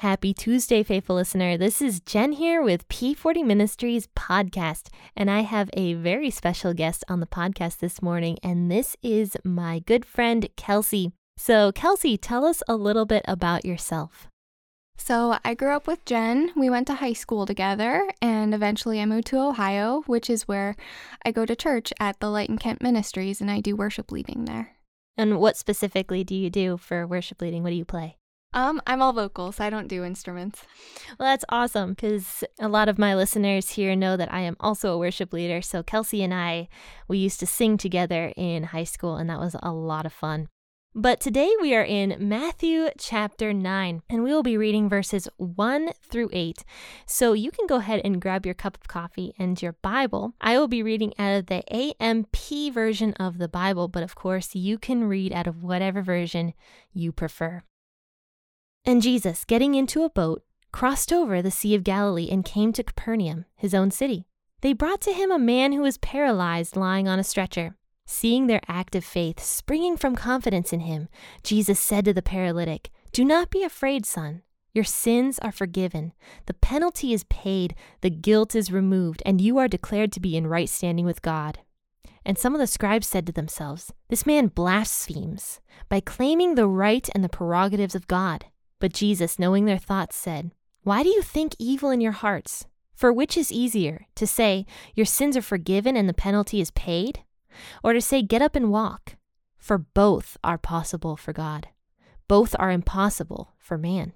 Happy Tuesday, faithful listener. This is Jen here with P40 Ministries podcast, and I have a very special guest on the podcast this morning, and this is my good friend Kelsey. So, Kelsey, tell us a little bit about yourself. So, I grew up with Jen. We went to high school together, and eventually I moved to Ohio, which is where I go to church at the Light and Kent Ministries, and I do worship leading there. And what specifically do you do for worship leading? What do you play? Um, I'm all vocals. I don't do instruments. Well, that's awesome because a lot of my listeners here know that I am also a worship leader. So Kelsey and I, we used to sing together in high school, and that was a lot of fun. But today we are in Matthew chapter 9, and we will be reading verses 1 through 8. So you can go ahead and grab your cup of coffee and your Bible. I will be reading out of the AMP version of the Bible, but of course, you can read out of whatever version you prefer. And Jesus, getting into a boat, crossed over the Sea of Galilee and came to Capernaum, his own city. They brought to him a man who was paralyzed lying on a stretcher. Seeing their act of faith springing from confidence in him, Jesus said to the paralytic, Do not be afraid, son. Your sins are forgiven. The penalty is paid, the guilt is removed, and you are declared to be in right standing with God. And some of the scribes said to themselves, This man blasphemes by claiming the right and the prerogatives of God. But Jesus, knowing their thoughts, said, Why do you think evil in your hearts? For which is easier, to say, Your sins are forgiven and the penalty is paid? Or to say, Get up and walk? For both are possible for God. Both are impossible for man.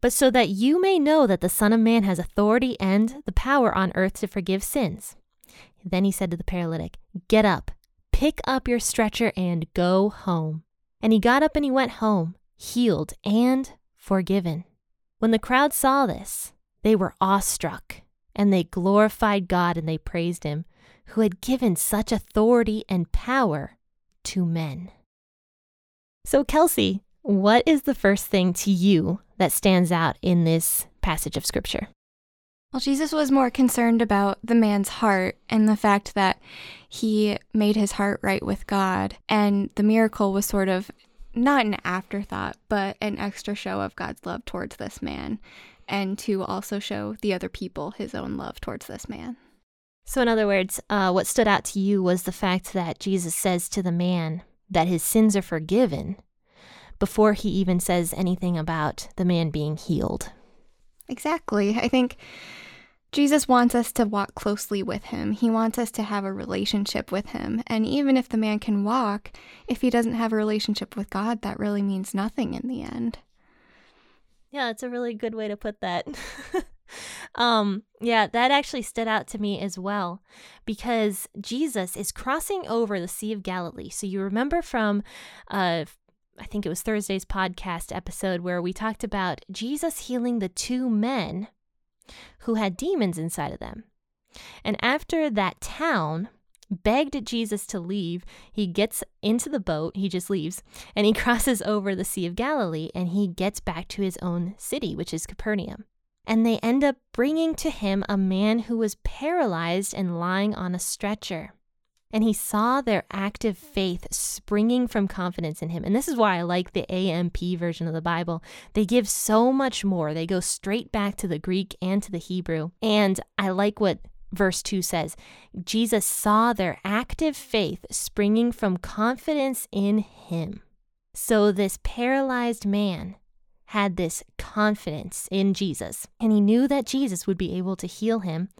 But so that you may know that the Son of Man has authority and the power on earth to forgive sins. Then he said to the paralytic, Get up, pick up your stretcher, and go home. And he got up and he went home, healed and forgiven. When the crowd saw this, they were awestruck, and they glorified God and they praised Him, who had given such authority and power to men. So, Kelsey, what is the first thing to you that stands out in this passage of Scripture? Well, Jesus was more concerned about the man's heart and the fact that he made his heart right with God. And the miracle was sort of not an afterthought, but an extra show of God's love towards this man, and to also show the other people his own love towards this man. So, in other words, uh, what stood out to you was the fact that Jesus says to the man that his sins are forgiven before he even says anything about the man being healed. Exactly. I think Jesus wants us to walk closely with him. He wants us to have a relationship with him. And even if the man can walk, if he doesn't have a relationship with God, that really means nothing in the end. Yeah, it's a really good way to put that. um, yeah, that actually stood out to me as well because Jesus is crossing over the Sea of Galilee. So you remember from uh I think it was Thursday's podcast episode where we talked about Jesus healing the two men who had demons inside of them. And after that town begged Jesus to leave, he gets into the boat, he just leaves, and he crosses over the Sea of Galilee and he gets back to his own city, which is Capernaum. And they end up bringing to him a man who was paralyzed and lying on a stretcher and he saw their active faith springing from confidence in him. And this is why I like the AMP version of the Bible. They give so much more, they go straight back to the Greek and to the Hebrew. And I like what verse 2 says Jesus saw their active faith springing from confidence in him. So this paralyzed man had this confidence in Jesus, and he knew that Jesus would be able to heal him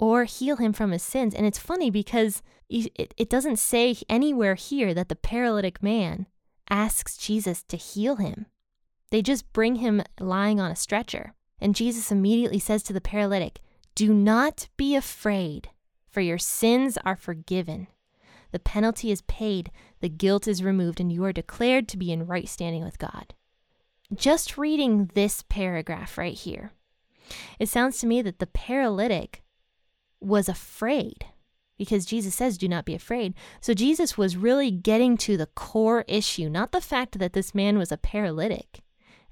or heal him from his sins. And it's funny because it, it doesn't say anywhere here that the paralytic man asks Jesus to heal him. They just bring him lying on a stretcher. And Jesus immediately says to the paralytic, Do not be afraid, for your sins are forgiven. The penalty is paid, the guilt is removed, and you are declared to be in right standing with God. Just reading this paragraph right here, it sounds to me that the paralytic was afraid because Jesus says, Do not be afraid. So Jesus was really getting to the core issue, not the fact that this man was a paralytic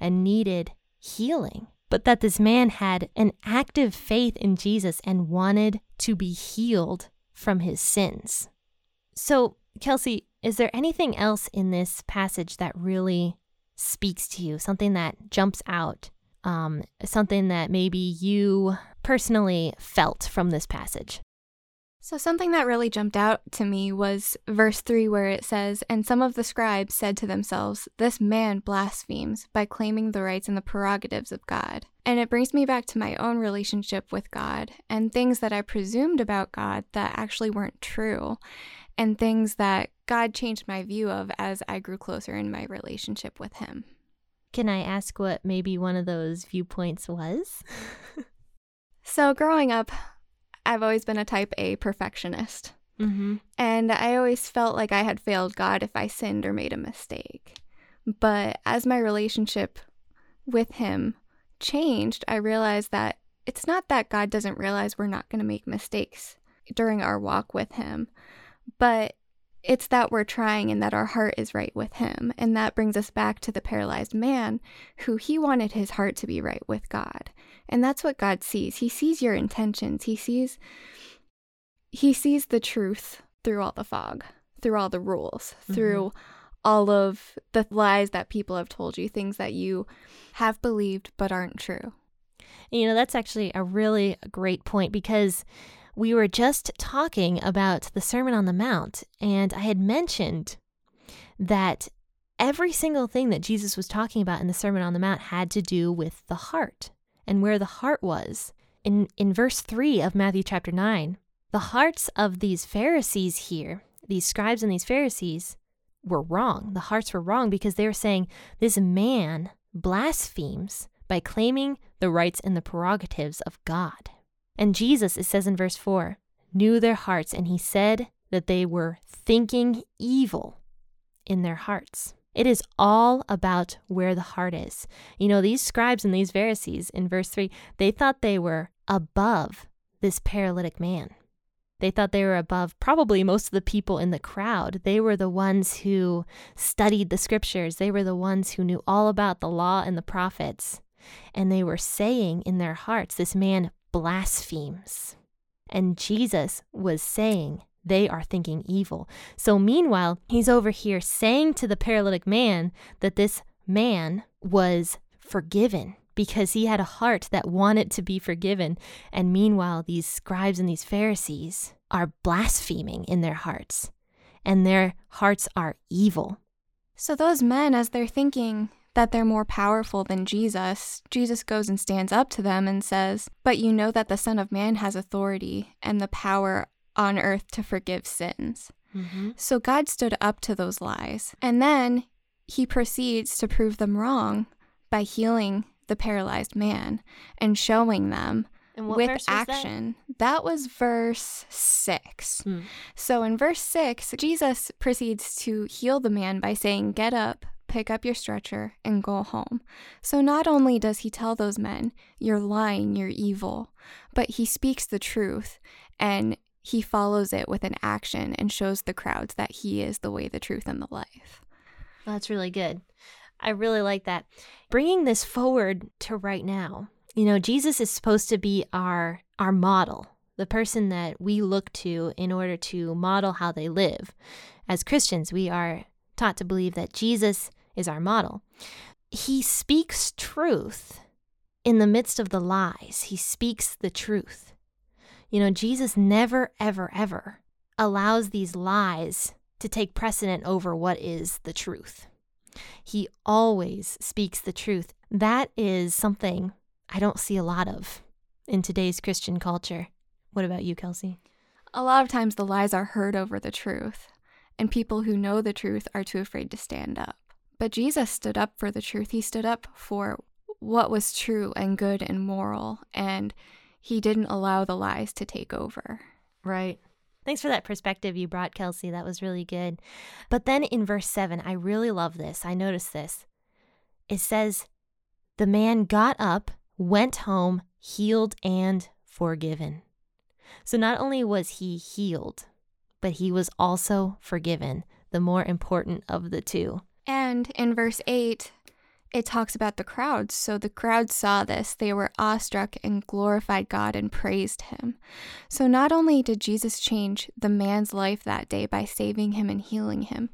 and needed healing, but that this man had an active faith in Jesus and wanted to be healed from his sins. So, Kelsey, is there anything else in this passage that really speaks to you, something that jumps out um, something that maybe you personally felt from this passage. So, something that really jumped out to me was verse 3, where it says, And some of the scribes said to themselves, This man blasphemes by claiming the rights and the prerogatives of God. And it brings me back to my own relationship with God and things that I presumed about God that actually weren't true, and things that God changed my view of as I grew closer in my relationship with Him. Can I ask what maybe one of those viewpoints was? so, growing up, I've always been a type A perfectionist. Mm-hmm. And I always felt like I had failed God if I sinned or made a mistake. But as my relationship with Him changed, I realized that it's not that God doesn't realize we're not going to make mistakes during our walk with Him, but it's that we're trying and that our heart is right with Him. And that brings us back to the paralyzed man who he wanted his heart to be right with God. And that's what God sees. He sees your intentions. He sees he sees the truth through all the fog, through all the rules, mm-hmm. through all of the lies that people have told you, things that you have believed but aren't true. You know, that's actually a really great point because we were just talking about the Sermon on the Mount, and I had mentioned that every single thing that Jesus was talking about in the Sermon on the Mount had to do with the heart and where the heart was. In, in verse 3 of Matthew chapter 9, the hearts of these Pharisees here, these scribes and these Pharisees, were wrong. The hearts were wrong because they were saying, This man blasphemes by claiming the rights and the prerogatives of God. And Jesus, it says in verse 4, knew their hearts, and he said that they were thinking evil in their hearts. It is all about where the heart is. You know, these scribes and these Pharisees in verse 3, they thought they were above this paralytic man. They thought they were above probably most of the people in the crowd. They were the ones who studied the scriptures, they were the ones who knew all about the law and the prophets. And they were saying in their hearts, This man blasphemes. And Jesus was saying, they are thinking evil. So meanwhile, he's over here saying to the paralytic man that this man was forgiven because he had a heart that wanted to be forgiven. And meanwhile, these scribes and these Pharisees are blaspheming in their hearts, and their hearts are evil. So, those men, as they're thinking that they're more powerful than Jesus, Jesus goes and stands up to them and says, But you know that the Son of Man has authority and the power on earth to forgive sins. Mm-hmm. So God stood up to those lies. And then he proceeds to prove them wrong by healing the paralyzed man and showing them with action. That? that? was verse 6. Hmm. So in verse 6, Jesus proceeds to heal the man by saying, Get up, pick up your stretcher, and go home. So not only does he tell those men, You're lying, you're evil, but he speaks the truth and he follows it with an action and shows the crowds that he is the way, the truth, and the life. That's really good. I really like that. Bringing this forward to right now, you know, Jesus is supposed to be our our model, the person that we look to in order to model how they live. As Christians, we are taught to believe that Jesus is our model. He speaks truth in the midst of the lies. He speaks the truth. You know, Jesus never, ever, ever allows these lies to take precedent over what is the truth. He always speaks the truth. That is something I don't see a lot of in today's Christian culture. What about you, Kelsey? A lot of times the lies are heard over the truth, and people who know the truth are too afraid to stand up. But Jesus stood up for the truth. He stood up for what was true and good and moral, and he didn't allow the lies to take over. Right. Thanks for that perspective you brought, Kelsey. That was really good. But then in verse 7, I really love this. I noticed this. It says, The man got up, went home, healed, and forgiven. So not only was he healed, but he was also forgiven, the more important of the two. And in verse 8, it talks about the crowds. So the crowds saw this, they were awestruck and glorified God and praised him. So not only did Jesus change the man's life that day by saving him and healing him,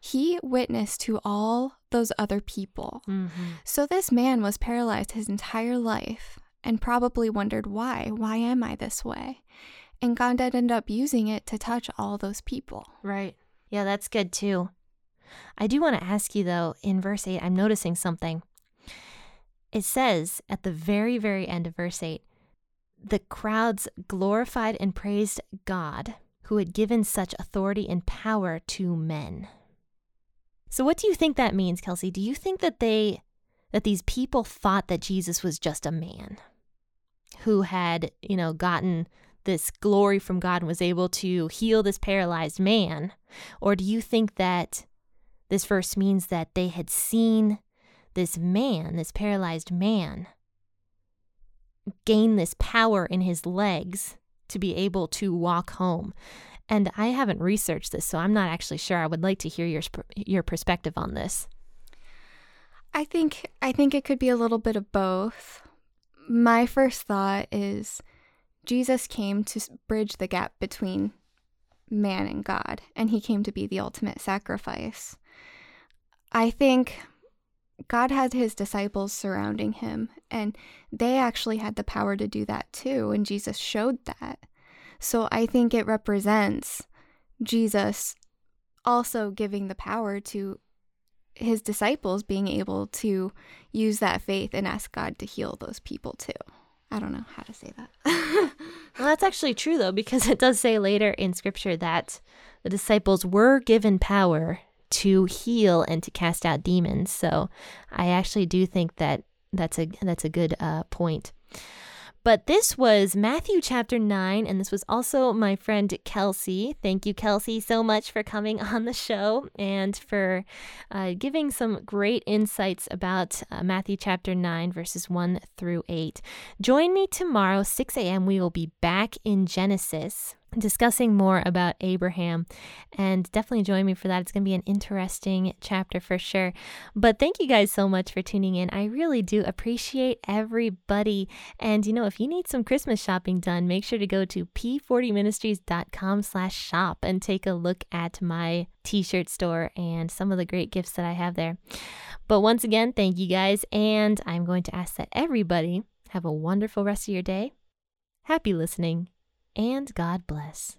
he witnessed to all those other people. Mm-hmm. So this man was paralyzed his entire life and probably wondered why. Why am I this way? And God ended up using it to touch all those people. Right. Yeah, that's good too. I do want to ask you though, in verse 8, I'm noticing something. It says at the very, very end of verse 8, the crowds glorified and praised God who had given such authority and power to men. So what do you think that means, Kelsey? Do you think that they that these people thought that Jesus was just a man who had, you know, gotten this glory from God and was able to heal this paralyzed man? Or do you think that this verse means that they had seen this man, this paralyzed man, gain this power in his legs to be able to walk home. And I haven't researched this, so I'm not actually sure. I would like to hear your your perspective on this. I think I think it could be a little bit of both. My first thought is Jesus came to bridge the gap between man and God, and he came to be the ultimate sacrifice. I think God had his disciples surrounding him, and they actually had the power to do that too, and Jesus showed that. So I think it represents Jesus also giving the power to his disciples being able to use that faith and ask God to heal those people too. I don't know how to say that. well, that's actually true though, because it does say later in scripture that the disciples were given power to heal and to cast out demons. So I actually do think that that's a that's a good uh, point. But this was Matthew chapter 9, and this was also my friend Kelsey. Thank you, Kelsey, so much for coming on the show and for uh, giving some great insights about uh, Matthew chapter 9, verses 1 through 8. Join me tomorrow, 6 a.m. We will be back in Genesis discussing more about Abraham. And definitely join me for that. It's going to be an interesting chapter for sure. But thank you guys so much for tuning in. I really do appreciate everybody. And you know, if you need some Christmas shopping done, make sure to go to p40ministries.com slash shop and take a look at my t-shirt store and some of the great gifts that I have there. But once again, thank you guys. And I'm going to ask that everybody have a wonderful rest of your day. Happy listening and God bless.